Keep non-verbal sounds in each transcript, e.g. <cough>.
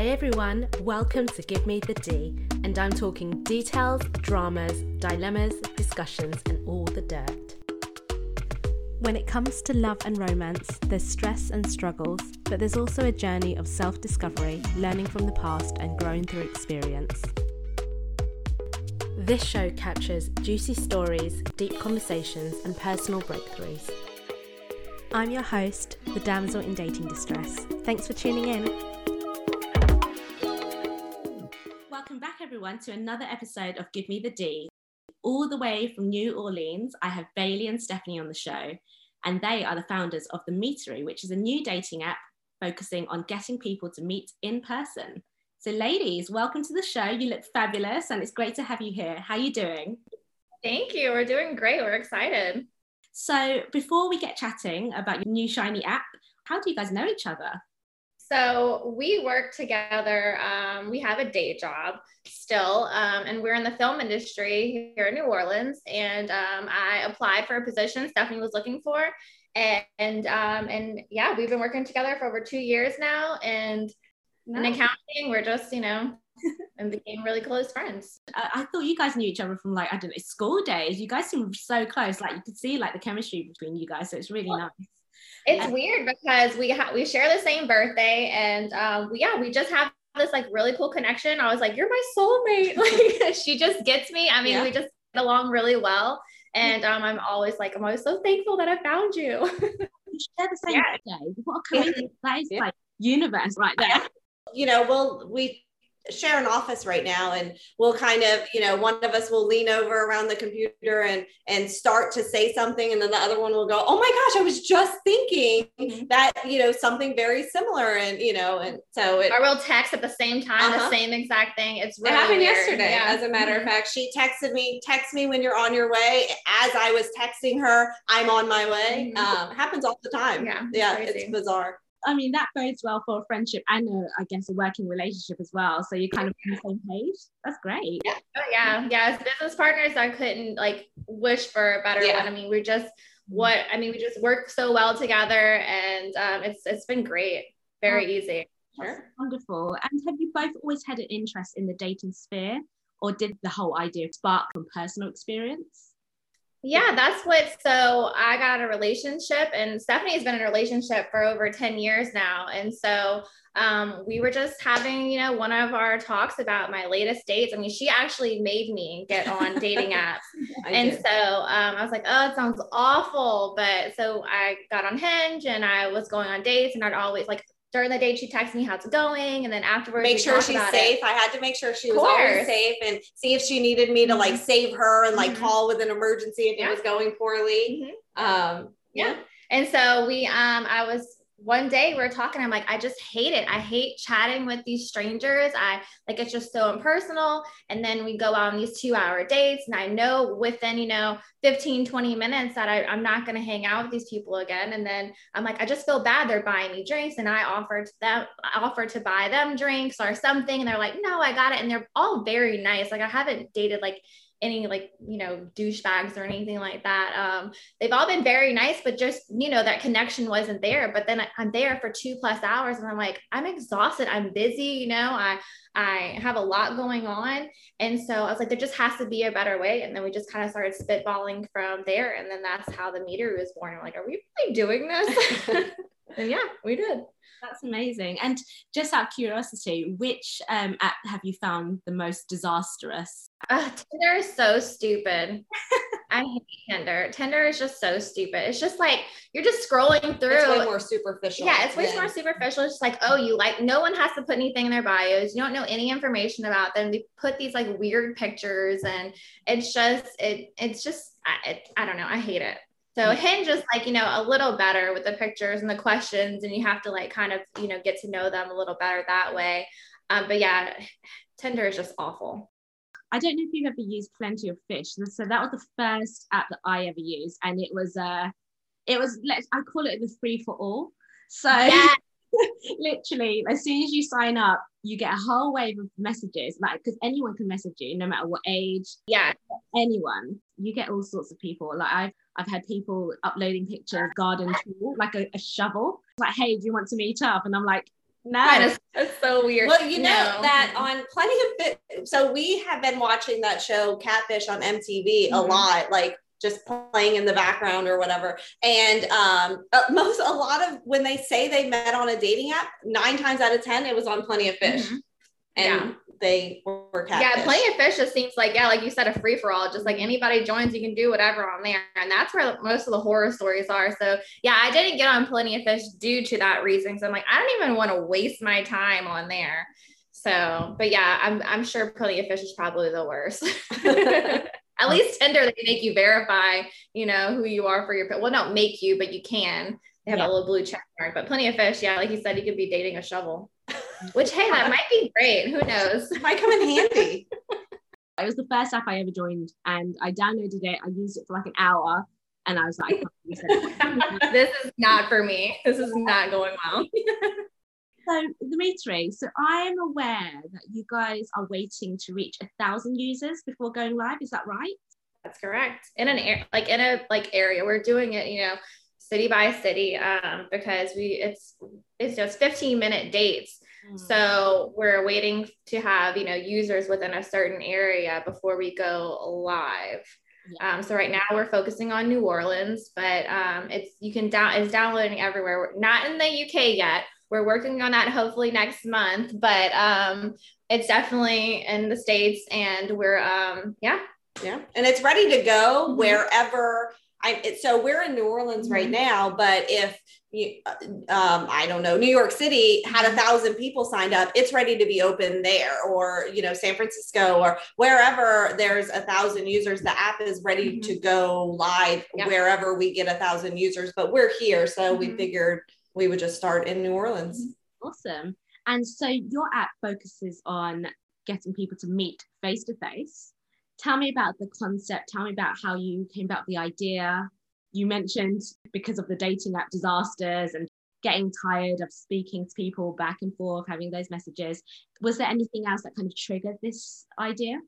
Hey everyone, welcome to Give Me the D, and I'm talking details, dramas, dilemmas, discussions, and all the dirt. When it comes to love and romance, there's stress and struggles, but there's also a journey of self discovery, learning from the past, and growing through experience. This show captures juicy stories, deep conversations, and personal breakthroughs. I'm your host, the damsel in dating distress. Thanks for tuning in. Everyone, to another episode of Give Me the D. All the way from New Orleans, I have Bayleigh and Stephanie on the show, and they are the founders of The Meetery, which is a new dating app focusing on getting people to meet in person. So, ladies, welcome to the show. You look fabulous, and it's great to have you here. How are you doing? Thank you. We're doing great. We're excited. So, before we get chatting about your new shiny app, how do you guys know each other? So we work together. Um, we have a day job still, um, and we're in the film industry here in New Orleans. And um, I applied for a position Stephanie was looking for, and and, um, and yeah, we've been working together for over two years now. And nice. in accounting, we're just you know. and became really close friends. I, I thought you guys knew each other from like I don't know school days. You guys seem so close. Like you could see like the chemistry between you guys. So it's really nice. It's and- weird because we ha- we share the same birthday, and um, we, yeah, we just have this like really cool connection. I was like, "You're my soulmate!" <laughs> Like she just gets me. I mean, yeah. we just get along really well, and um, I'm always like, I'm always so thankful that I found you. you share the same <laughs> yeah. birthday. What a coincidence! that is yeah. like universe right there. You know, well, we share an office right now and we'll kind of you know one of us will lean over around the computer and and start to say something and then the other one will go oh my gosh i was just thinking mm-hmm. that you know something very similar and you know and so it, or we'll text at the same time uh-huh. the same exact thing it's really it happened weird. yesterday yeah. as a matter mm-hmm. of fact she texted me text me when you're on your way as i was texting her i'm on my way mm-hmm. um, happens all the time yeah yeah crazy. it's bizarre I mean, that bodes well for a friendship and a, I guess a working relationship as well. So you're kind of on the same page. That's great. Yeah. Oh, yeah. Yeah. As business partners, I couldn't like wish for a better yeah. one. I mean, we're just what I mean, we just work so well together and um, it's it's been great. Very oh, easy. Sure. Wonderful. And have you both always had an interest in the dating sphere or did the whole idea spark from personal experience? Yeah, that's what. So I got a relationship, and Stephanie's been in a relationship for over 10 years now. And so um, we were just having, you know, one of our talks about my latest dates. I mean, she actually made me get on dating <laughs> apps. and did. so um, I was like, oh, it sounds awful. But so I got on Hinge and I was going on dates, and I'd always like during the day she texted me how's it going and then afterwards make sure she's safe it. i had to make sure she was always safe and see if she needed me to mm-hmm. like save her and like mm-hmm. call with an emergency if yeah. it was going poorly mm-hmm. um yeah. yeah and so we um i was one day we are talking i'm like i just hate it. I hate chatting with these strangers. I like it's just so impersonal. And then we go on these two hour dates and i know within you know 15 20 minutes that I, i'm not going to hang out with these people again. And then i'm like i just feel bad they're buying me drinks and i offered them I offered to buy them drinks or something. And they're like no i got it. And they're all very nice. Like i haven't dated like any like you know douchebags or anything like that. Um, they've all been very nice but just you know that connection wasn't there. But then i'm there for two plus hours and i'm like i'm exhausted. I'm busy you know i i have a lot going on. And so i was like there just has to be a better way. And then we just kind of started spitballing from there. And then that's how the Meetery was born. I'm like are we really doing this <laughs> and yeah we did that's amazing. And just out of curiosity, which um, app have you found the most disastrous? Uh, Tinder is so stupid. <laughs> I hate Tinder. Tinder is just so stupid. It's just like you're just scrolling through. It's way more superficial. Yeah, it's way than... more superficial. It's just like, oh, you like no one has to put anything in their bios. You don't know any information about them. They put these like weird pictures, and it's just it. It's just I, it, I don't know. I hate it. So Hinge is like, you know, a little better with the pictures and the questions, and you have to like kind of, you know, get to know them a little better that way. Um, but yeah, Tinder is just awful. I don't know if you've ever used Plenty of Fish. So that was the first app that I ever used, and it was uh, it was let's I call it the free for all. So <laughs> yeah. literally, as soon as you sign up, you get a whole wave of messages, like because anyone can message you, no matter what age. Yeah, anyone. You get all sorts of people. Like I've I've had people uploading pictures, garden tool, like a, a shovel. Like, hey, do you want to meet up? And I'm like, No, Kind of, it's so weird. Well, you know No. that on Plenty of Fish. So we have been watching that show Catfish on MTV a Mhm. lot, like just playing in the background or whatever. And um, uh, most a lot of when they say they met on a dating app, nine times out of ten it was on Plenty of Fish, Mhm. and Yeah. They were catfish. Yeah, plenty of fish just seems like yeah, like you said, a free for all. Just like anybody joins, you can do whatever on there, and that's where most of the horror stories are. So yeah, I didn't get on plenty of fish due to that reason. So I'm like, I don't even want to waste my time on there. So, but yeah, I'm I'm sure plenty of fish is probably the worst. <laughs> At least Tinder, they make you verify, you know, who you are for your. Well, not make you, but you can. They have Yeah. a little blue check mark. But plenty of fish, yeah, like you said, you could be dating a shovel. Which hey, that might be great. Who knows? <laughs> Might come in handy. it was the first app I ever joined, and I downloaded it. I used it for like an hour, and I was like, I can't use it. <laughs> this is not for me. This is not going well. <laughs> So The Meetery, so I am aware that you guys are waiting to reach a thousand users before going live. Is that right? That's correct. In an air, like in a like area, we're doing it, you know, city by city, um, because we it's it's just 15 minute dates. So we're waiting to have you know users within a certain area before we go live. Um, so right now we're focusing on New Orleans, but um, it's you can down it's downloading everywhere. We're not in the UK yet. We're working on that hopefully next month, but um, it's definitely in the states, and we're um, yeah Yeah, and it's ready to go Mhm. wherever. I it, so we're in New Orleans right Mhm. now, but if you, um, I don't know, New York City had Mm-hmm. a thousand people signed up, it's ready to be open there, or you know, San Francisco, or wherever there's a thousand users, the app is ready Mhm. to go live wherever we get a thousand users. But we're here, so we Mhm. figured we would just start in New Orleans. Awesome. And so your app focuses on getting people to meet face to face. Tell me about the concept. Tell me about how you came about the idea. You mentioned because of the dating app disasters and getting tired of speaking to people back and forth, having those messages. Was there anything else that kind of triggered this idea?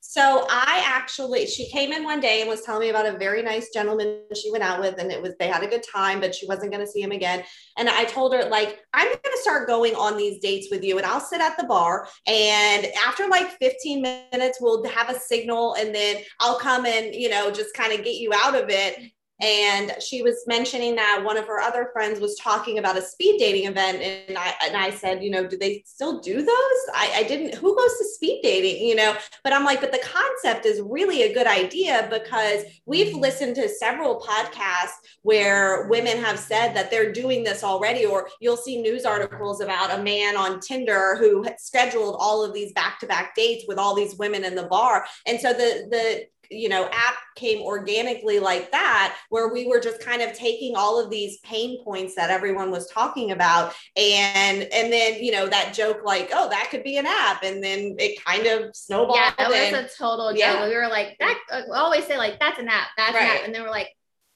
So I actually, she came in one day and was telling me about a very nice gentleman she went out with, and it was they had a good time, but she wasn't going to see him again. And I told her like, I'm going to start going on these dates with you, and I'll sit at the bar, and after like 15 minutes, we'll have a signal, and then I'll come and you know just kind of get you out of it. And she was mentioning that one of her other friends was talking about a speed dating event, and I and I said, you know, do they still do those? I, I didn't. Who goes to speed dating? You know, but I'm like, but the concept is really a good idea because we've listened to several podcasts where women have said that they're doing this already, or you'll see news articles about a man on Tinder who scheduled all of these back-to-back dates with all these women in the bar. And so the the you know app came organically like that where we were just kind of taking all of these pain points that everyone was talking about and and then you know that joke like oh that could be an app and then it kind of snowballed yeah, that and- was a total joke. Yeah. We were like, that we always say like that's an app, that's an app, and then we're like,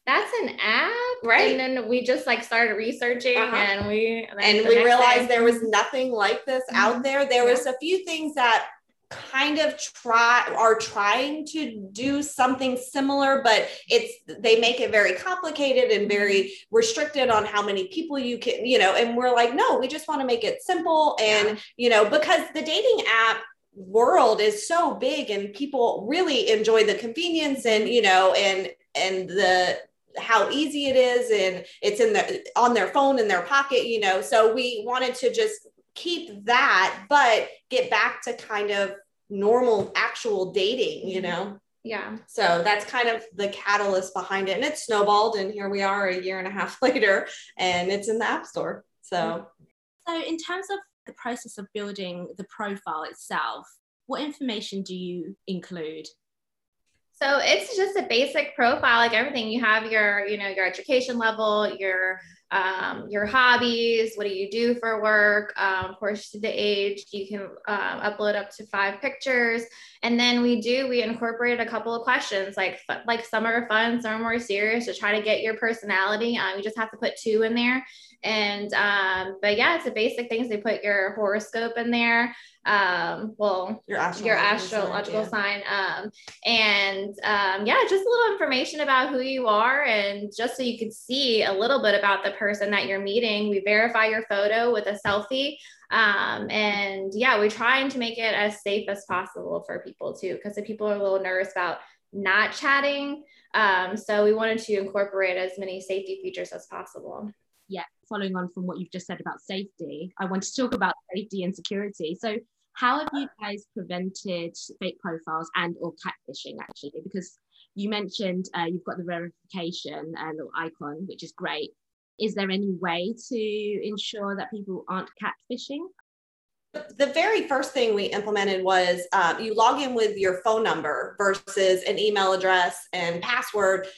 that's an app, Right. And then we just like started researching, Uh-huh. and we then and we realized day- there was <laughs> nothing like this Mhm. out there there was a few things that kind of try are trying to do something similar but it's they make it very complicated and mm-hmm. very restricted on how many people you can you know and we're like no we just want to make it simple and Yeah. you know because the dating app world is so big and people really enjoy the convenience and you know and and the how easy it is and it's in the on their phone in their pocket you know so we wanted to just keep that but get back to kind of normal actual dating you mm-hmm. know? Yeah, so that's kind of the catalyst behind it. And it snowballed and here we are a year and a half <laughs> later and it's in the app store. So mm-hmm. So, in terms of the process of building the profile itself, what information do you include? So it's just a basic profile, like everything. You have your, you know, your education level, your um, your hobbies. What do you do for work? Um, of course, the age. You can um, upload up to five pictures, and then we do we incorporate a couple of questions, like like some are fun, some are more serious, to try to get your personality. Um, you just have to put two in there, and um, but yeah, it's the basic things. They put your horoscope in there. Um, well, your astrological, your astrological sign, sign um and um yeah just a little information about who you are and just so you could see a little bit about the person that you're meeting. We verify your photo with a selfie. Um, and yeah, we're trying to make it as safe as possible for people too, because the people are a little nervous about not chatting. Um, so we wanted to incorporate as many safety features as possible. Yeah, following on from what you've just said about safety, I want to talk about safety and security. So how have you guys prevented fake profiles and or catfishing actually? Because you mentioned uh, you've got the verification uh, little icon, which is great. Is there any way to ensure that people aren't catfishing? the very first thing we implemented was um, you log in with your phone number versus an email address and password.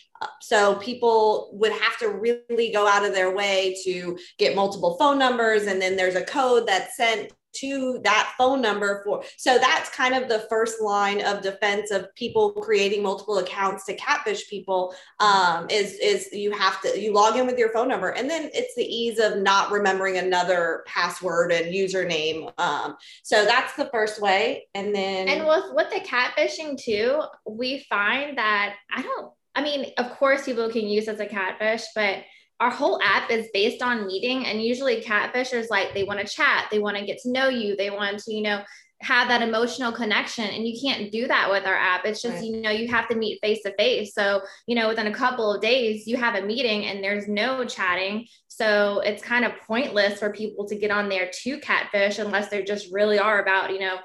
So people would have to really go out of their way to get multiple phone numbers, and then there's a code that's sent to that phone number for so that's kind of the first line of defense of people creating multiple accounts to catfish people um, is is you have to you log in with your phone number and then it's the ease of not remembering another password and username um, so that's the first way and then and with with the catfishing too we find that i don't i mean of course people can use as a catfish but our whole app is based on meeting and usually catfishers like they want to chat they want to get to know you they want to you know have that emotional connection and you can't do that with our app it's just right. you know you have to meet face to face so you know within a couple of days you have a meeting and there's no chatting so it's kind of pointless for people to get on there to catfish unless they just really are about you know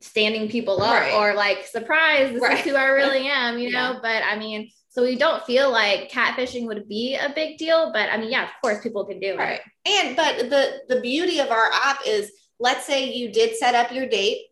standing people up right. or like surprise this right. is who i really <laughs> am you know but i mean so we don't feel like catfishing would be a big deal, but I mean, yeah, of course people can do right. it. And but the the beauty of our app is let's say you did set up your date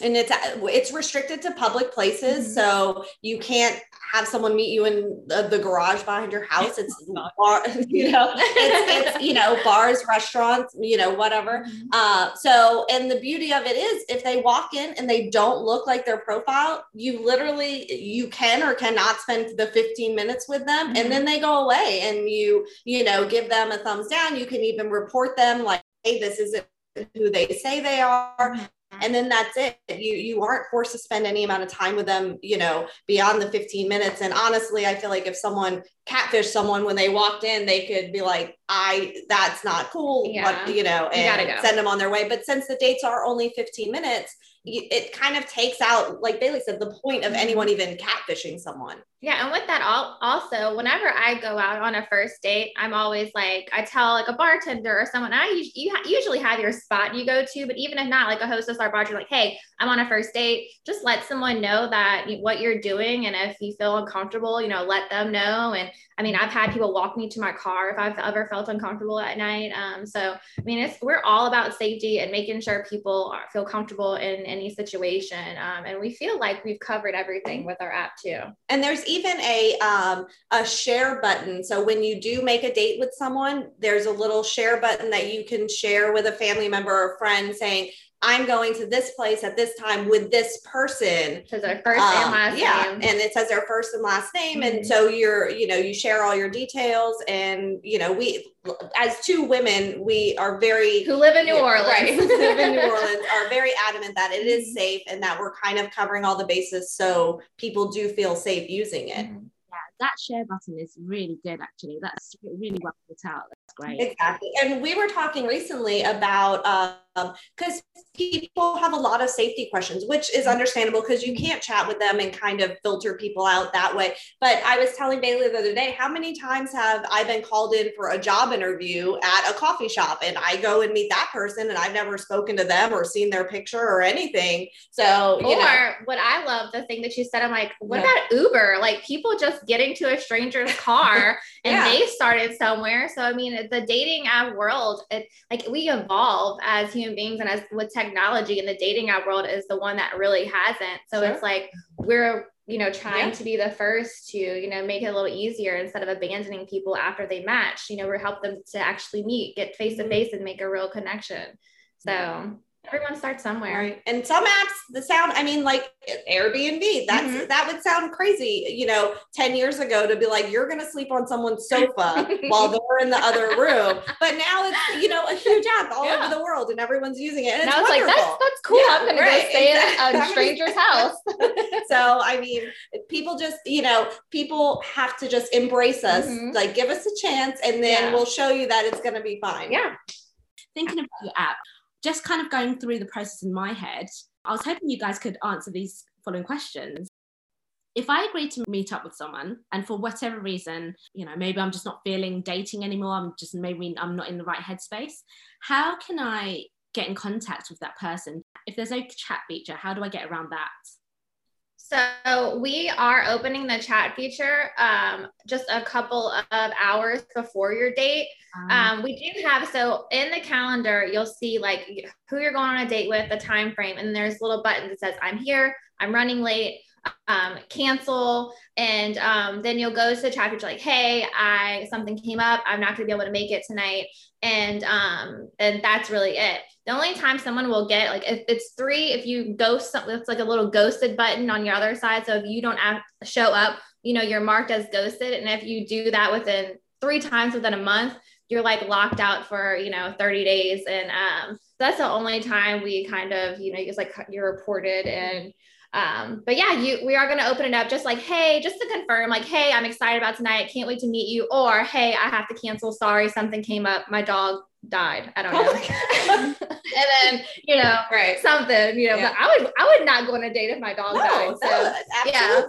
and it's it's restricted to public places mm-hmm. so you can't have someone meet you in the, the garage behind your house. It's <laughs> bar, <laughs> you know it's, it's, you know bars restaurants you know whatever. Mm-hmm. uh, so and the beauty of it is if they walk in and they don't look like their profile you literally you can or cannot spend the 15 minutes with them mm-hmm. and then they go away and you you know give them a thumbs down. You can even report them like hey this isn't who they say they are. Mm-hmm and then that's it you you aren't forced to spend any amount of time with them you know beyond the 15 minutes and honestly i feel like if someone catfish someone when they walked in they could be like i that's not cool yeah. what you know and you go. send them on their way but since the dates are only 15 minutes it kind of takes out, like Bayleigh said, the point of anyone mm-hmm. even catfishing someone. Yeah. And with that, all also, whenever I go out on a first date, I'm always like, I tell like a bartender or someone, I you usually have your spot you go to, but even if not, like a hostess or bartender, like, hey, I'm on a first date, just let someone know that what you're doing. And if you feel uncomfortable, you know, let them know. And I mean, I've had people walk me to my car if I've ever felt uncomfortable at night. Um, so, I mean, it's, we're all about safety and making sure people are, feel comfortable in any situation. Um, and we feel like we've covered everything with our app too. And there's even a um, a share button. So when you do make a date with someone, there's a little share button that you can share with a family member or friend saying, I'm going to this place at this time with this person. Says their first um, and last yeah, name. and it says their first and last name, mm-hmm. and so you're, you know, you share all your details, and you know, we, as two women, we are very who live in New Orleans, right? live in New <laughs> Orleans, are very adamant that it is mm-hmm. safe and that we're kind of covering all the bases so people do feel safe using it. Mm-hmm. Yeah, that share button is really good. Actually, that's really well put out. That's great. Exactly, and we were talking recently about. Uh, because um, people have a lot of safety questions, which is understandable because you can't chat with them and kind of filter people out that way. But I was telling Bayleigh the other day, how many times have I been called in for a job interview at a coffee shop and I go and meet that person and I've never spoken to them or seen their picture or anything. So, or know. what I love, the thing that you said, I'm like, what yeah. about Uber? Like people just getting to a stranger's car <laughs> and yeah. they started somewhere. So, I mean, the dating app world, it, like we evolve as human beings and as with technology and the dating app world is the one that really hasn't. So sure. it's like we're you know trying yeah. to be the first to you know make it a little easier instead of abandoning people after they match. You know, we help them to actually meet, get face to mm-hmm. face, and make a real connection. So everyone starts somewhere right. and some apps the sound i mean like airbnb that's mm-hmm. that would sound crazy you know 10 years ago to be like you're gonna sleep on someone's sofa <laughs> while they're in the other room but now it's you know a huge app all yeah. over the world and everyone's using it and now it's, it's like that's, that's cool yeah, i'm gonna right. go stay exactly. at <laughs> a stranger's house <laughs> so I mean, people just, you know, people have to just embrace us, Mhm. like give us a chance, and then Yeah. we'll show you that it's gonna be fine. Yeah. Thinking about the app, just kind of going through the process in my head, I was hoping you guys could answer these following questions. If I agree to meet up with someone and for whatever reason, you know, maybe I'm just not feeling dating anymore, I'm just maybe I'm not in the right headspace, how can I get in contact with that person? If there's no chat feature, how do I get around that? So we are opening the chat feature um, just a couple of hours before your date. Um, we do have so in the calendar you'll see like who you're going on a date with, the time frame, and there's a little button that says I'm here, I'm running late, um, cancel, and um, then you'll go to the chat feature like, hey, I something came up, I'm not gonna be able to make it tonight, and um, and that's really it. The only time someone will get like if it's three, if you ghost it's like a little ghosted button on your other side. So if you don't have, show up, you know you're marked as ghosted, and if you do that within three times within a month you're like locked out for you know 30 days. And um that's the only time we kind of you know it's like you're reported and um but yeah you we are going to open it up just like hey just to confirm like hey i'm excited about tonight can't wait to meet you or hey i have to cancel sorry something came up my dog died i don't know <laughs> and then you know right. something you know Yeah. but i would i would not go on a date if my dog died so no, yeah.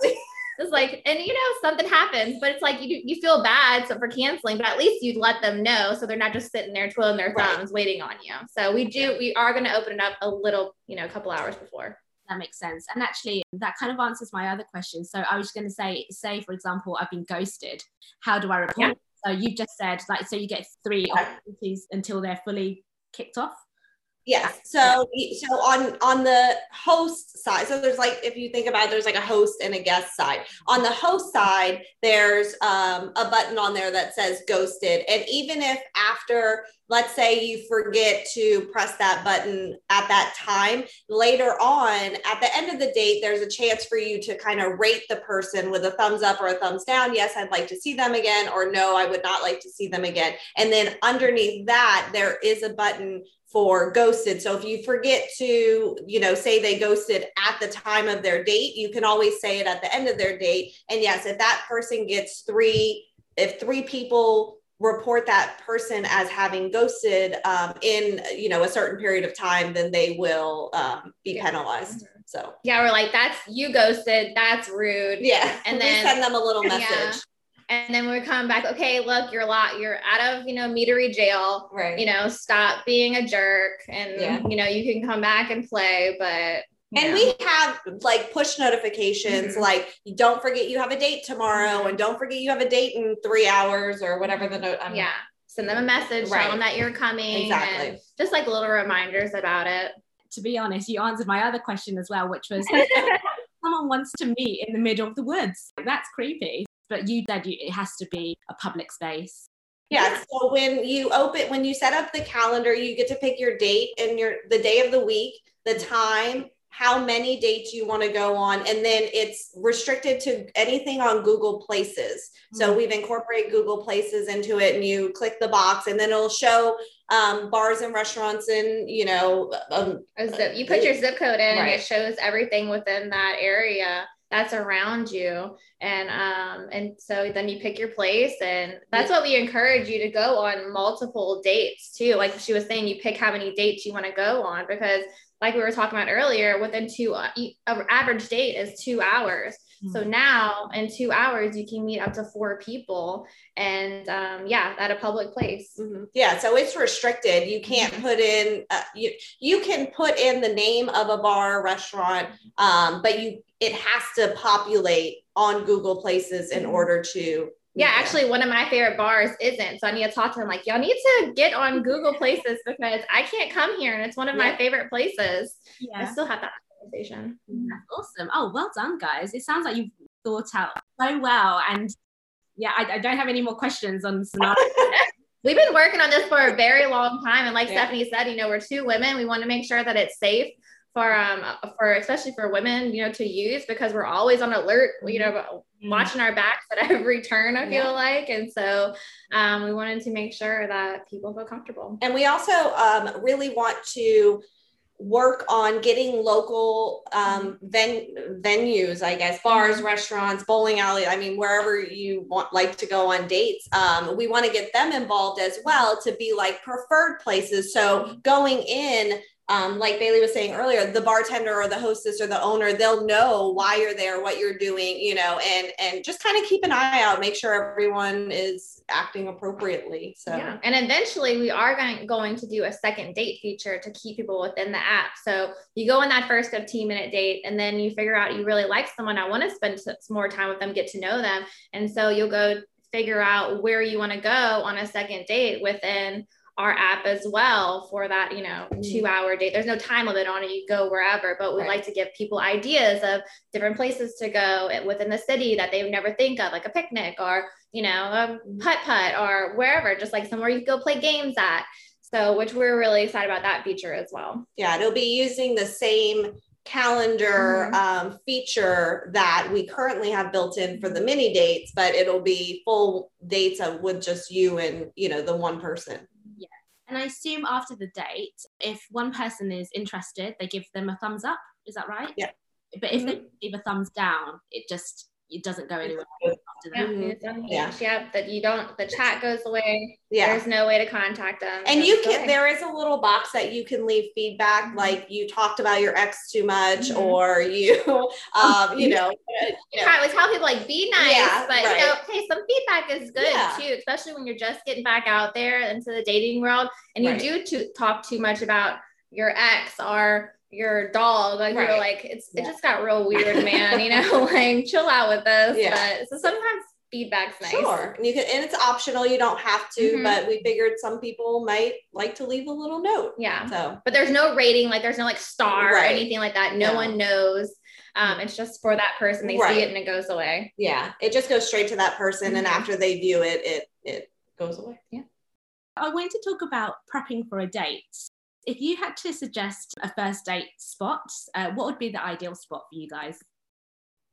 it's like, and you know, something happens, but it's like you you feel bad so for canceling, but at least you'd let them know so they're not just sitting there twiddling their Right. thumbs waiting on you. So we do, we are going to open it up a little, you know, a couple hours before. That makes sense. And actually, that kind of answers my other question. So I was going to say, say for example, I've been ghosted. How do I report? Yeah. So you've just said like, so you get three opportunities until they're fully kicked off. Yes. So so on on the host side, so there's like if you think about it, there's like a host and a guest side. On the host side, there's um, a button on there that says ghosted. And even if after, let's say you forget to press that button at that time, later on at the end of the date, there's a chance for you to kind of rate the person with a thumbs up or a thumbs down. Yes, I'd like to see them again, or no, I would not like to see them again. And then underneath that, there is a button for ghosted. So if you forget to, you know, say they ghosted at the time of their date, you can always say it at the end of their date. And yes, if that person gets three, if three people report that person as having ghosted um, in, you know, a certain period of time, then they will um, be Yeah. penalized. So Yeah, we're like, that's you ghosted. That's rude. yeah, And <laughs> we then- send them a little <laughs> Yeah. Message. And then we're coming back. Okay, look, you're a lot. You're out of you know Meetery jail. Right. You know, stop being a jerk, and Yeah. you know you can come back and play. But And know. we have like push notifications, Mhm. like don't forget you have a date tomorrow, mm-hmm. and don't forget you have a date in three hours or whatever the mm-hmm. note. I'm- yeah, send them a message, Right. tell them that you're coming, Exactly. and just like little reminders about it. To be honest, you answered my other question as well, which was <laughs> someone wants to meet in the middle of the woods. That's creepy. But you said you, it has to be a public space. Yeah. So when you open, when you set up the calendar, you get to pick your date and your the day of the week, the time, how many dates you want to go on, and then it's restricted to anything on Google Places. So we've incorporated Google Places into it, and you click the box, and then it'll show um, bars and restaurants, and you know, um, zip, you put your zip code in, and it shows everything within that area that's around you, and um, and so then you pick your place, and that's what we encourage you to go on multiple dates too. Like she was saying, you pick how many dates you want to go on because, like we were talking about earlier, within two, uh, an average date is two hours. So now in two hours, you can meet up to four people and um, yeah, at a public place. Mhm. Yeah, so it's restricted. You can't put in uh, you you can put in the name of a bar or restaurant, um, but you it has to populate on Google Places in Mhm. order to. Yeah, actually, one of my favorite bars isn't. So I need to talk to them like, y'all need to get on Google Places because I can't come here and it's one of my favorite places. Yeah. I still have that conversation. That's awesome. Oh, well done, guys. It sounds like you've thought out so well. And yeah, I, I don't have any more questions on scenario. <laughs> We've been working on this for a very long time. And like Yeah. Stephanie said, you know, we're two women. We want to make sure that it's safe for um for especially for women, you know, to use because we're always on alert, you know, watching our backs at every turn, I feel Yeah. like. And so um we wanted to make sure that people feel comfortable. And we also um, really want to work on getting local um, ven- venues, I guess, bars, restaurants, bowling alley. I mean, wherever you want like to go on dates. Um, we want to get them involved as well to be like preferred places. So going in, um, like Bayleigh was saying earlier, the bartender or the hostess or the owner, they'll know why you're there, what you're doing, you know, and and just kind of keep an eye out, make sure everyone is acting appropriately. So yeah. And eventually we are going, going to do a second date feature to keep people within the app. So you go on that first 15 minute date and then you figure out you really like someone. I want to spend some more time with them, get to know them. And so you'll go figure out where you want to go on a second date within our app as well for that, you know, Mm-hmm. two hour date. There's no time limit on it. You go wherever, but we Right. like to give people ideas of different places to go within the city that they would never think of, like a picnic or, you know, a Mm-hmm. putt putt or wherever, just like somewhere you could go play games at. So, which we're really excited about that feature as well. yeah, it'll be using the same calendar Mhm. um, feature that we currently have built in for the mini dates, but it'll be full dates of, with just you and you know the one person. And I assume after the date, if one person is interested, they give them a thumbs up. Is that right? Yeah. But if they mm-hmm. give a thumbs down, it just it doesn't go anywhere after Yeah, that. Yeah. yeah, that you don't, the chat goes away. Yeah. There's no way to contact them. and you can away. there is a little box that you can leave feedback Mhm. like you talked about your ex too much Mhm. or you <laughs> um you know, <laughs> you know tell people like be nice, Yeah, but right. you know, hey, some feedback is good Yeah. too, especially when you're just getting back out there into the dating world and you Right. do to talk too much about your ex or your dog. Like you're Right. like, it's it just got real weird, <laughs> man. You know, <laughs> like chill out with this. Yeah. But so sometimes feedback's nice. Sure. And you can and it's optional, you don't have to, mm-hmm. but we figured some people might like to leave a little note. Yeah. So But there's no rating, like there's no like star or anything like that. No No. one knows. Um, it's just for that person. They Right. see it and it goes away. yeah, it just goes straight to that person and Mhm. after they view it, it it goes away. Yeah. I wanted to talk about prepping for a date. If you had to suggest a first date spot, uh, what would be the ideal spot for you guys?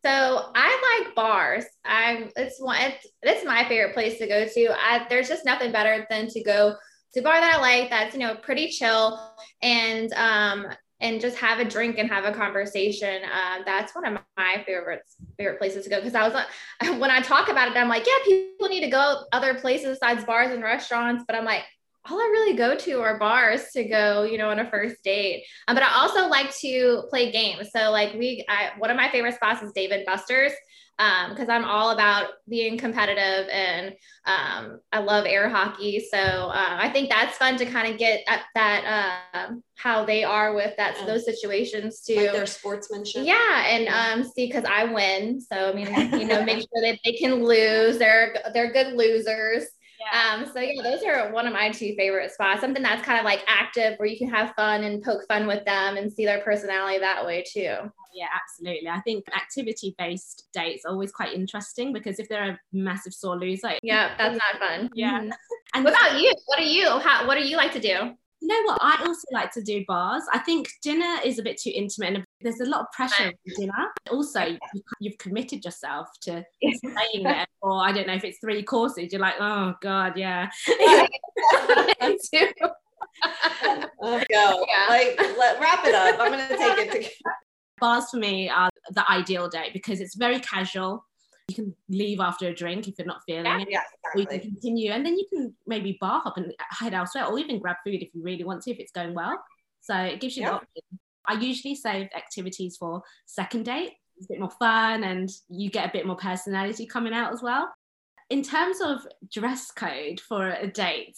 So I like bars. I it's one it's, it's my favorite place to go to. I, there's just nothing better than to go to a bar that I like that's you know pretty chill and um and just have a drink and have a conversation. Uh, that's one of my favorite favorite places to go because I was <laughs> when I talk about it, I'm like, yeah, people need to go other places besides bars and restaurants, but I'm like. All I really go to are bars to go, you know, on a first date. Um, but I also like to play games. So like we, I, one of my favorite spots is Dave & Buster's because I'm all about being competitive and um, I love air hockey. So uh, I think that's fun to kind of get at that uh, how they are with that Yeah. those situations too. Like their sportsmanship. Yeah, and um, see, because I win, so I mean, <laughs> you know, make sure that they can lose. They're they're good losers. Um, so yeah, those are one of my two favorite spots. Something that's kind of like active, where you can have fun and poke fun with them and see their personality that way too. Yeah, absolutely. I think activity based dates are always quite interesting because if they're a massive sore loser, Yeah, that's not fun. <laughs> Yeah. Mhm. <laughs> And What about you? What are you? How? What do you like to do? you know what? I also like to do bars. I think dinner is a bit too intimate and there's a lot of pressure on dinner. Also, you- you've committed yourself to staying there for, I don't know if it's three courses. You're like, oh God, yeah. <laughs> Let's <laughs> oh, go. Yeah. Like let wrap it up. I'm gonna <laughs> take it to Bars for me are the ideal day because it's very casual. You can leave after a drink if you're not feeling it. yeah, Or you can continue and then you can maybe bar hop and head elsewhere or even grab food if you really want to if it's going well so it gives you the option i usually save activities for second date it's a bit more fun and you get a bit more personality coming out as well in terms of dress code for a date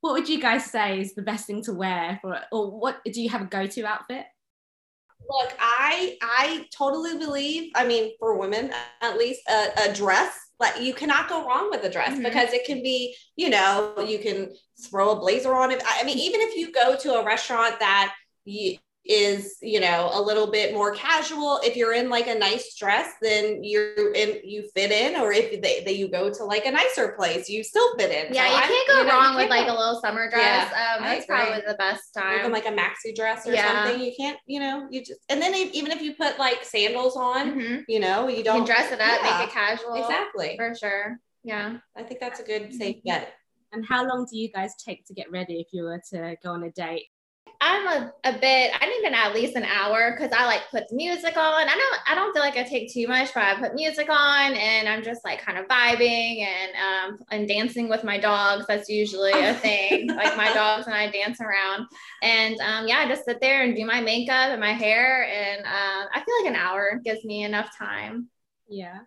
what would you guys say is the best thing to wear for or what do you have a go-to outfit Look, I I totally believe. I mean, for women at least, a, a dress. Like you cannot go wrong with a dress Mhm. because it can be, you know, you can throw a blazer on it. I I mean, even if you go to a restaurant that you, is, you know, a little bit more casual. If you're in like a nice dress, then you're in, you fit in. Or if they, they you go to like a nicer place, you still fit in. Yeah, So you I'm- can't go you know, wrong with like go- a little summer dress. Yeah, um, I that's probably the best or even like a maxi dress or Yeah. something. You can't, you know, you just and then if, even if you put like sandals on, Mhm. you know, you You don't can dress it up, Yeah, make it casual. exactly. For sure. Yeah. I think that's a good safe bet. and how long do you guys take to get ready if you were to go on a date I'm a, a bit, I need an at least an hour because I like put the music on. I don't I don't feel like I take too much, but I put music on and I'm just like kind of vibing and um and dancing with my dogs. That's usually a thing. <laughs> like my dogs and I dance around. And um yeah, I just sit there and do my makeup and my hair. And um I feel like an hour gives me enough time. Yeah.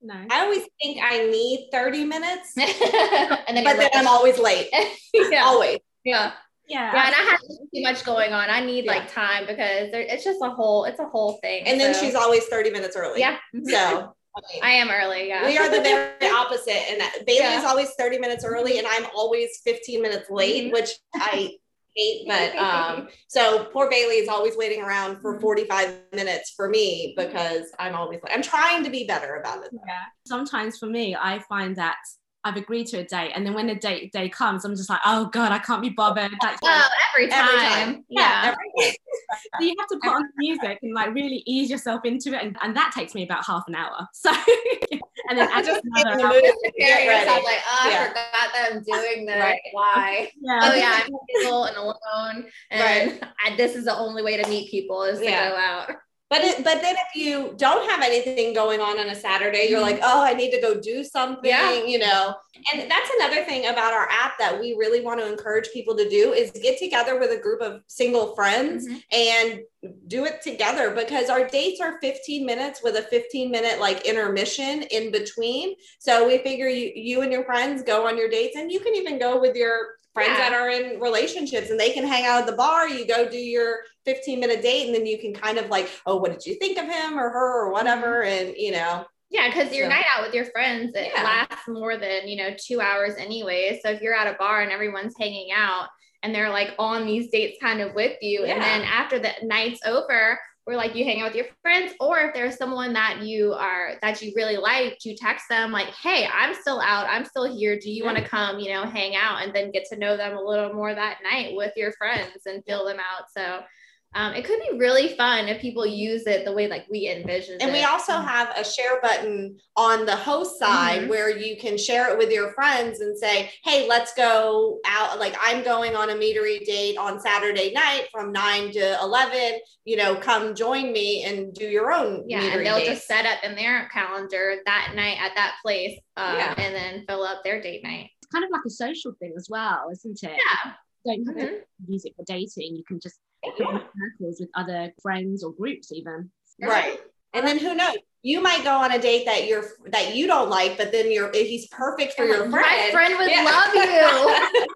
No. I always think I need 30 minutes, <laughs> and then but then I'm always late. <laughs> yeah. Always. Yeah. Yeah. Yeah, and I have too much going on. I need Yeah. like time because there, it's just a whole, it's a whole thing. And then so- she's always 30 minutes early. yeah. So I <laughs> I am early. Yeah. we are the very <laughs> opposite. And Bayleigh's Yeah. always 30 minutes early, and I'm always 15 minutes late, Mhm. which I hate. But um, <laughs> so poor Bayleigh is always waiting around for 45 minutes for me because I'm always like, I'm trying to be better about it. Yeah. Sometimes for me, I find that I've agreed to a date, and then when the date day comes, I'm just like, oh god, I can't be bothered. That's Oh, every time. Every time. Yeah. Every- so you have to put on music and like really ease yourself into it, and, and that takes me about half an hour. <laughs> So, and then I just another in the hour. mood to Prepare get ready. yourself like, oh, I forgot that I'm doing <laughs> this. Right. Why? Yeah. Oh yeah, I'm <laughs> single and alone, and I, this is the only way to meet people is to Yeah. go out. But it, but then if you don't have anything going on on a Saturday, you're like, oh, I need to go do something, Yeah. you know. And that's another thing about our app that we really want to encourage people to do is get together with a group of single friends Mhm. and do it together because our dates are 15 minutes with a 15 minute like intermission in between. So we figure you you and your friends go on your dates and you can even go with your friends Yeah. that are in relationships and they can hang out at the bar. You go do your 15 minute date and then you can kind of like, oh, what did you think of him or her or whatever? Mm-hmm. And you know, Yeah, because your So- night out with your friends it Yeah. lasts more than you know two hours anyway. So if you're at a bar and everyone's hanging out and they're like on these dates kind of with you, and then after the night's over, where like you hang out with your friends, or if there's someone that you are that you really like, you text them like, "Hey, I'm still out. I'm still here. Do you want to come? You know, hang out and then get to know them a little more that night with your friends and fill them out." So. Um, it could be really fun if people use it the way like we envisioned and it. we also have a share button on the host side Mhm. where you can share it with your friends and say, hey, let's go out. Like I'm going on a Meetery date on Saturday night from nine to 11, you know, come join me and do your own Yeah, Meetery and they'll dates. just set up in their calendar that night at that place, uh, Yeah. and then fill up their date night. It's kind of like a social thing as well, isn't it? Yeah. Don't have to Mhm. use it for dating. You can just <laughs> put circles with other friends or groups even. Right. And then who knows? You might go on a date that you're that you don't like, but then you're he's perfect for your friend. My friend would Yeah. love you.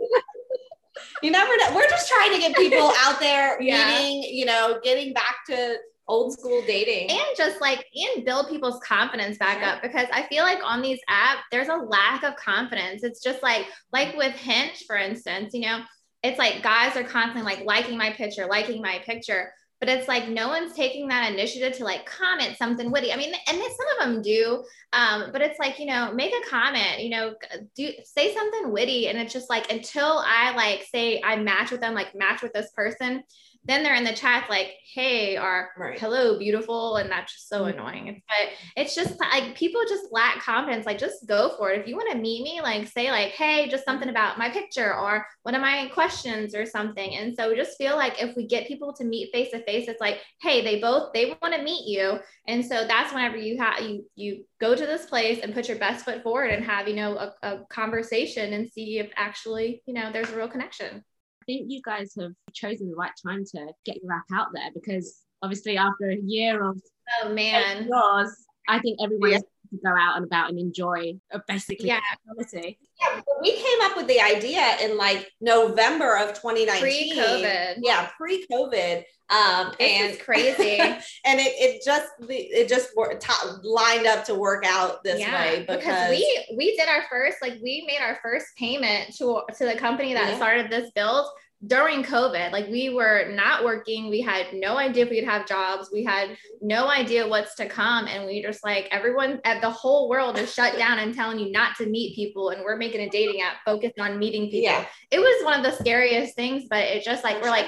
<laughs> you never know. We're just trying to get people <laughs> out there Yeah. meeting, you know, getting back to old school dating. and just like and build people's confidence back up because I feel like on these apps there's a lack of confidence. It's just like like with Hinge, for instance, you know, it's like guys are constantly like liking my picture, liking my picture. But it's like no one's taking that initiative to like comment something witty. I mean, and some of them do, um, but it's like you know, make a comment, you know, do say something witty, and it's just like until I like say I match with them, like match with this person, then they're in the chat like, hey, or Right. hello, beautiful. And that's just so Mhm. annoying. It's- But it's just like people just lack confidence. Like, just go for it. If you want to meet me, like, say, like, hey, just something about my picture or one of my questions or something. And so we just feel like if we get people to meet face to face, it's like, hey, they both they want to meet you. And so that's whenever you have you you go to this place and put your best foot forward and have, you know, a, a conversation and see if actually, you know, there's a real connection. I think you guys have chosen the right time to get your app out there because obviously after a year of Oh man. yours, I think everyone Yeah. is to go out and about and enjoy uh, basically Yeah. quality. Yeah, we came up with the idea in like November of 2019. Pre-COVID. Yeah, pre-COVID. Um, This and is crazy. <laughs> and it, it just it just wor- to- lined up to work out this way because, because we we did our first like we made our first payment to to the company that Yeah. started this build during COVID. Like we were not working, we had no idea if we'd have jobs, we had no idea what's to come, and we just like everyone at the whole world is shut down and telling you not to meet people, and we're making a dating app focused on meeting people. yeah It was one of the scariest things, but it just like we're like.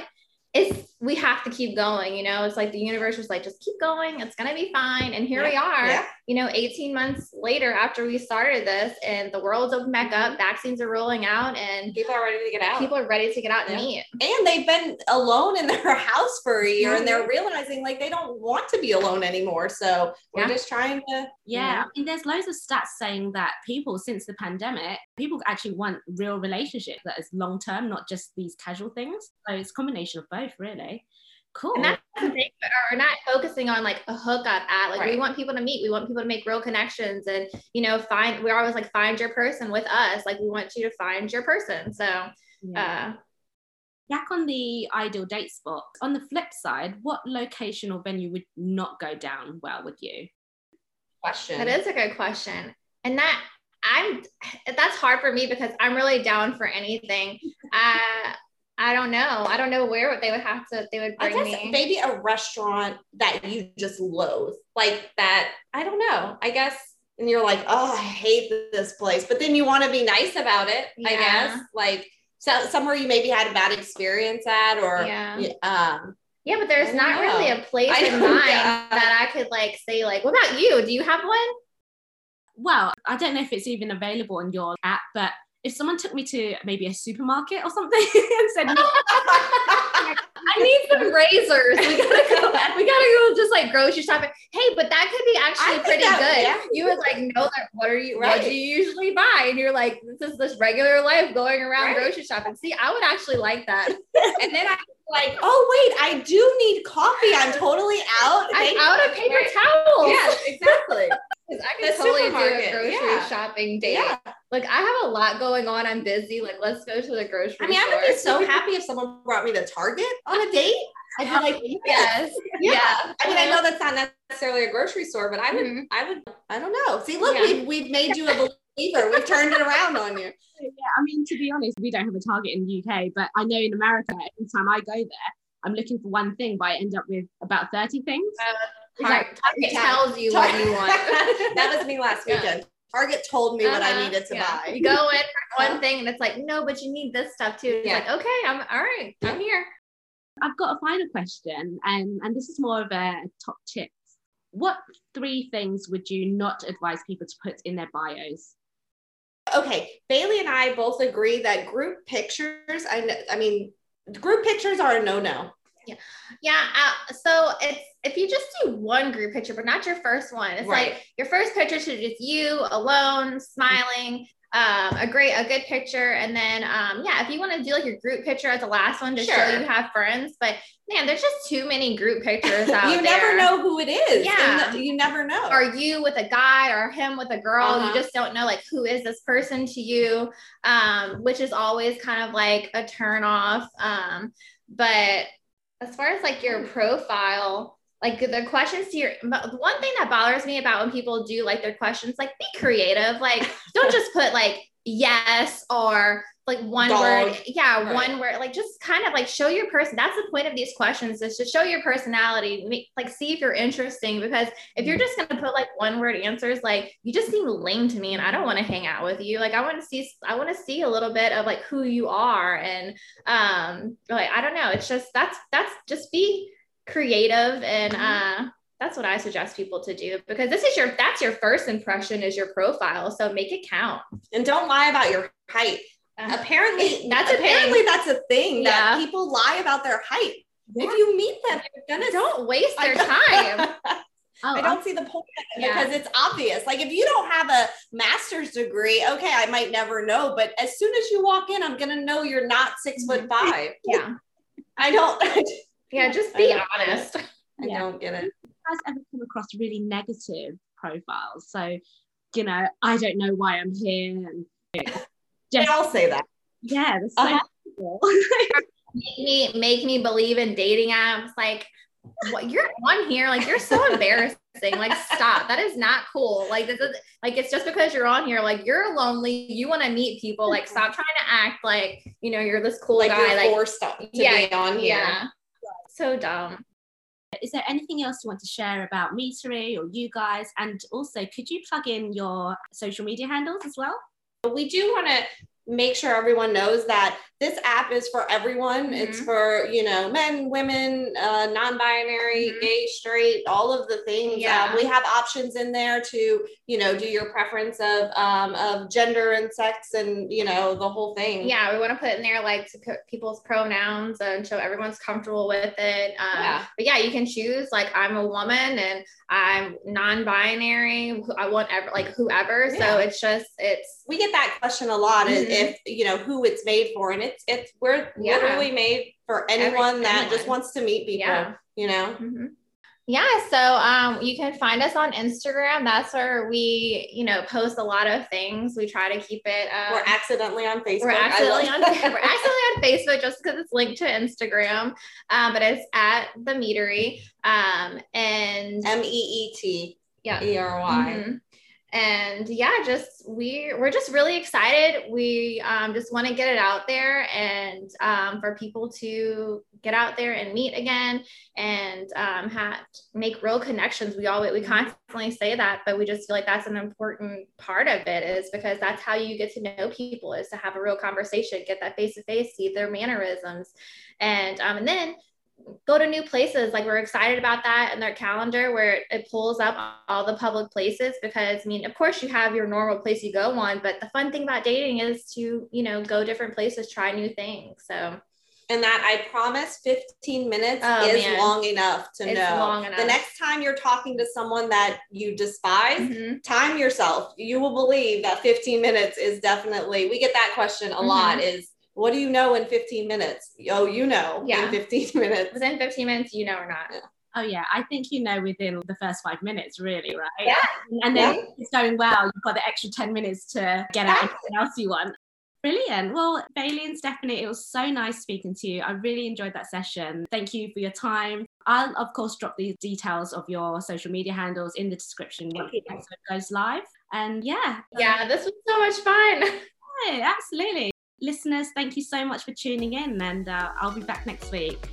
It's we have to keep going. You know, it's like the universe was like, just keep going. It's going to be fine. And here Yeah. we are, Yeah. you know, 18 months later after we started this and the world's opened back up, vaccines are rolling out and People are ready to get out. people are ready to get out and meet. and they've been alone in their <laughs> house for a year and they're realizing like they don't want to be alone anymore. So we're Yeah. just trying to Yeah, Yeah. I mean, there's loads of stats saying that people since the pandemic, people actually want real relationships that is long term, not just these casual things. So it's a combination of both, really. Cool. And that's the thing, we're not focusing on like a hookup at like we want people to meet, we want people to make real connections and you know, find we're always like find your person with us. Like we want you to find your person. So Yeah. uh Back on the ideal date spot. On the flip side, what location or venue would not go down well with you? question. that is a good question. And that I'm that's hard for me because I'm really down for anything. Uh I don't know. I don't know where they would have to they would I bring guess me. maybe a restaurant that you just loathe, like that. I don't know. I guess, and you're like, oh, I hate this place, but then you want to be nice about it. I guess, like so somewhere you maybe had a bad experience at, or Yeah. um, Yeah, but there's not don't really a place in mind yeah. <laughs> that I could like say like, what about you? Do you have one? Well, I don't know if it's even available on your app, but if someone took me to maybe a supermarket or something <laughs> and said, I <laughs> need some razors. We gotta go. <laughs> We gotta go just like grocery shopping. Hey, but that could be actually pretty that- good. yeah. You would like know that. What are you? What do you usually buy? And you're like, this is this regular life going around Right. grocery shopping. See, I would actually like that. and then I'm like, oh wait, I do need coffee. I'm totally out. I'm Thank out you. of paper towels. Yes, exactly. 'Cause I could The totally do a supermarket, grocery yeah. shopping date. yeah. Like I have a lot going on. I'm busy. Like let's go to the grocery. I mean, I would be so happy if someone brought me to Target on a date. I'd be like, <laughs> yes. yeah. Yeah. I mean, I know that's not necessarily a grocery store, but I would, Mhm. I would, I don't know. See, look, Yeah. we've we've made you a believer. We've turned it around on you. <laughs> Yeah, I mean, to be honest, we don't have a Target in the UK, but I know in America, every time I go there, I'm looking for one thing, but I end up with about 30 things. Tar- Target Yeah. tells you what you want. <laughs> that was me last Yeah. weekend. Target told me what I Uh-huh, needed to yeah. buy. You go in for one thing and it's like, no, but you need this stuff too. It's Yeah. like, okay, I'm all right, I'm here. I've got a final question, um, and this is more of a top tips. What three things would you not advise people to put in their bios? okay, Bayleigh and I both agree that group pictures, I, I mean, group pictures are a no no. Yeah. Uh, so it's if you just do one group picture, but not your first one, it's Right. like your first picture should just you alone, smiling. Um, a great, a good picture, and then um, yeah, if you want to do like your group picture as the last one to show you have friends, but man, there's just too many group pictures <laughs> out there. you there. never know who it is. Yeah. The- you never know. Are you with a guy or him with a girl? Uh-huh. You just don't know like who is this person to you, um, which is always kind of like a turn off. Um, but as far as like your hmm. profile, like the questions to your one thing that bothers me about when people do like their questions, like be creative. Like don't <laughs> just put like yes or like one Dog. word. Yeah, Right. one word. Like just kind of like show your person. That's the point of these questions is to show your personality. Make, like see if you're interesting because if you're just gonna put like one word answers, like you just seem lame to me, and I don't want to hang out with you. Like I want to see, I want to see a little bit of like who you are, and um, like I don't know. It's just that's that's just be creative, and uh, that's what I suggest people to do because this is your that's your first impression is your profile, so make it count. and don't lie about your height. <laughs> Apparently, That's a apparently thing. that's a thing that Yeah. people lie about their height. If you meet them, you're gonna Don't waste their time. Oh, <laughs> I don't oh. see the point Yeah. because it's obvious. Like if you don't have a master's degree, okay, I might never know, but as soon as you walk in, I'm gonna know you're not six mm-hmm. foot five. <laughs> Yeah, I don't. Yeah. Just be don't get it. honest. Yeah. don't get it. you guys ever come across really negative profiles? So, you know, I don't know why I'm here. And They just, all say that. yeah, Uh-huh. people. <laughs> make me make me believe in dating apps like what you're on here like you're so embarrassing like stop that is not cool like this is like it's just because you're on here like you're lonely you want to meet people like stop trying to act like you know you're this cool Like guy you're like forced to yeah, be on here. yeah so dumb Is there anything else you want to share about Meetery or you guys? And also, could you plug in your social media handles as well? We do want to make sure everyone knows that this app is for everyone. Mm-hmm. It's for, you know, men, women, uh, non binary, mm-hmm. gay, straight, all of the things. Yeah. Um, we have options in there to, you know, do your preference of, um, of gender and sex and, you know, the whole thing. Yeah. We want to put in there like to put people's pronouns and so everyone's comfortable with it. Um, yeah. But yeah, you can choose like I'm a woman and I'm non binary. I want ever, like whoever. Yeah. So it's just, it's, we get that question a lot mm-hmm. if, you know, who it's made for. And it it's it's we're yeah. literally made for anyone Every, that anyone. just wants to meet people. Yeah. You know. Mm-hmm. Yeah, so um, you can find us on Instagram. That's where we, you know, post a lot of things. We try to keep it. Um, we're accidentally on Facebook. We're accidentally on. <laughs> we're accidentally on Facebook just because it's linked to Instagram, um, but it's at the Meetery. Um, and M E E T. Yeah. E R Y. And yeah just we we're just really excited. We um, just want to get it out there and um, for people to get out there and meet again and um, have make real connections. We always we constantly say that but we just feel like that's an important part of it is because that's how you get to know people is to have a real conversation get that face to face see their mannerisms. And um, and then go to new places. Like we're excited about that in their calendar where it pulls up all the public places because I mean, of course you have your normal place you go on, but the fun thing about dating is to, you know, go different places, try new things. So and that I promise 15 minutes oh, is man. long enough to it's know. Enough. The next time you're talking to someone that you despise, mm-hmm. time yourself. You will believe that 15 minutes is definitely, we get that question a mm-hmm. lot is what do you know in 15 minutes? Oh, you know yeah. in 15 <laughs> minutes. Within 15 minutes, you know or not. Yeah. Oh yeah, I think you know within the first five minutes, really, right? Yeah. And then yeah. it's going well. You've got the extra 10 minutes to get out anything else you want. Brilliant. Well, Bayleigh and Stephanie, it was so nice speaking to you. I really enjoyed that session. Thank you for your time. I'll, of course, drop the details of your social media handles in the description once the episode goes live. And yeah. Yeah, this was so much fun. <laughs> Yeah, absolutely listeners, thank you so much for tuning in, and uh, I'll be back next week.